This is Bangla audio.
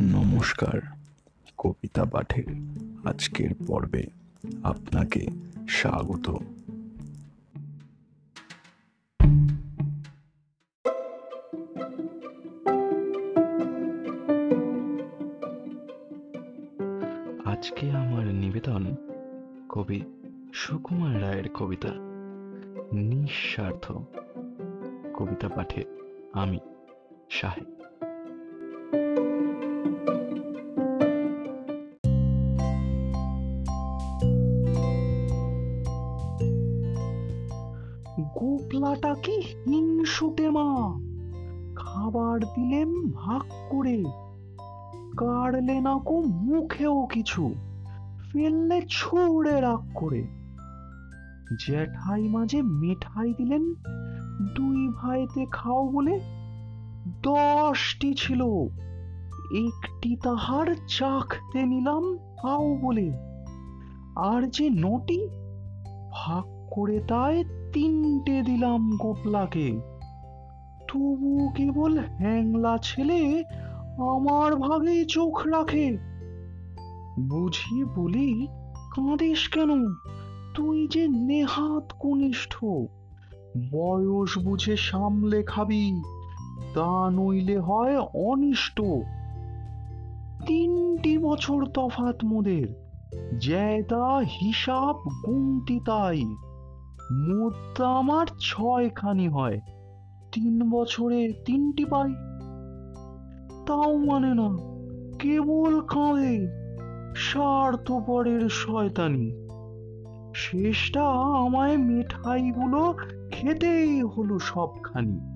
নমস্কার, কবিতা পাঠের আজকের পর্বে আপনাকে স্বাগত। আজকে আমার নিবেদন কবি সুকুমার রায়ের কবিতা, নিঃস্বার্থ। কবিতা পাঠে আমি সাহেব গোপলাটা কি হিংসুটে মা। খাবার দিলেম ভাগ করে। কাড়লে না কো মুখেও কিছু, ফেললে ছুঁড়ে রাগ করে। জ্যাঠাই মাঝে মিঠাই দিলেন, দুই ভাইতে খাও বলে দশটি ছিল। একটি তাহার চাখতে নিলাম খাও বলে। আর যে নটি, ভাগ করে তাই তিনটে দিলাম গোপলাকে। তবু কেবল হ্যাংলা ছেলে আমার ভাগে চোখ রাখে। বুঝি বলি, কাঁদিস কেন? তুই যে নেহাত কনিষ্ঠ। বয়স বুঝে সামলে খাবি, তা নইলে হয় অনিষ্ট। তিনটি বছর তফাত মোদের জ্যাদা হিসাব গুনতি তাই। মুদ্রা আমার ছয়খানি হয়। তিন বছরে তিনটি পাই তাও মানে না, কেবল কাঁদে স্বার্থপরের শয়তানি। শেষটা আমায় মিঠাইগুলো খেতেই হলো সবখানি।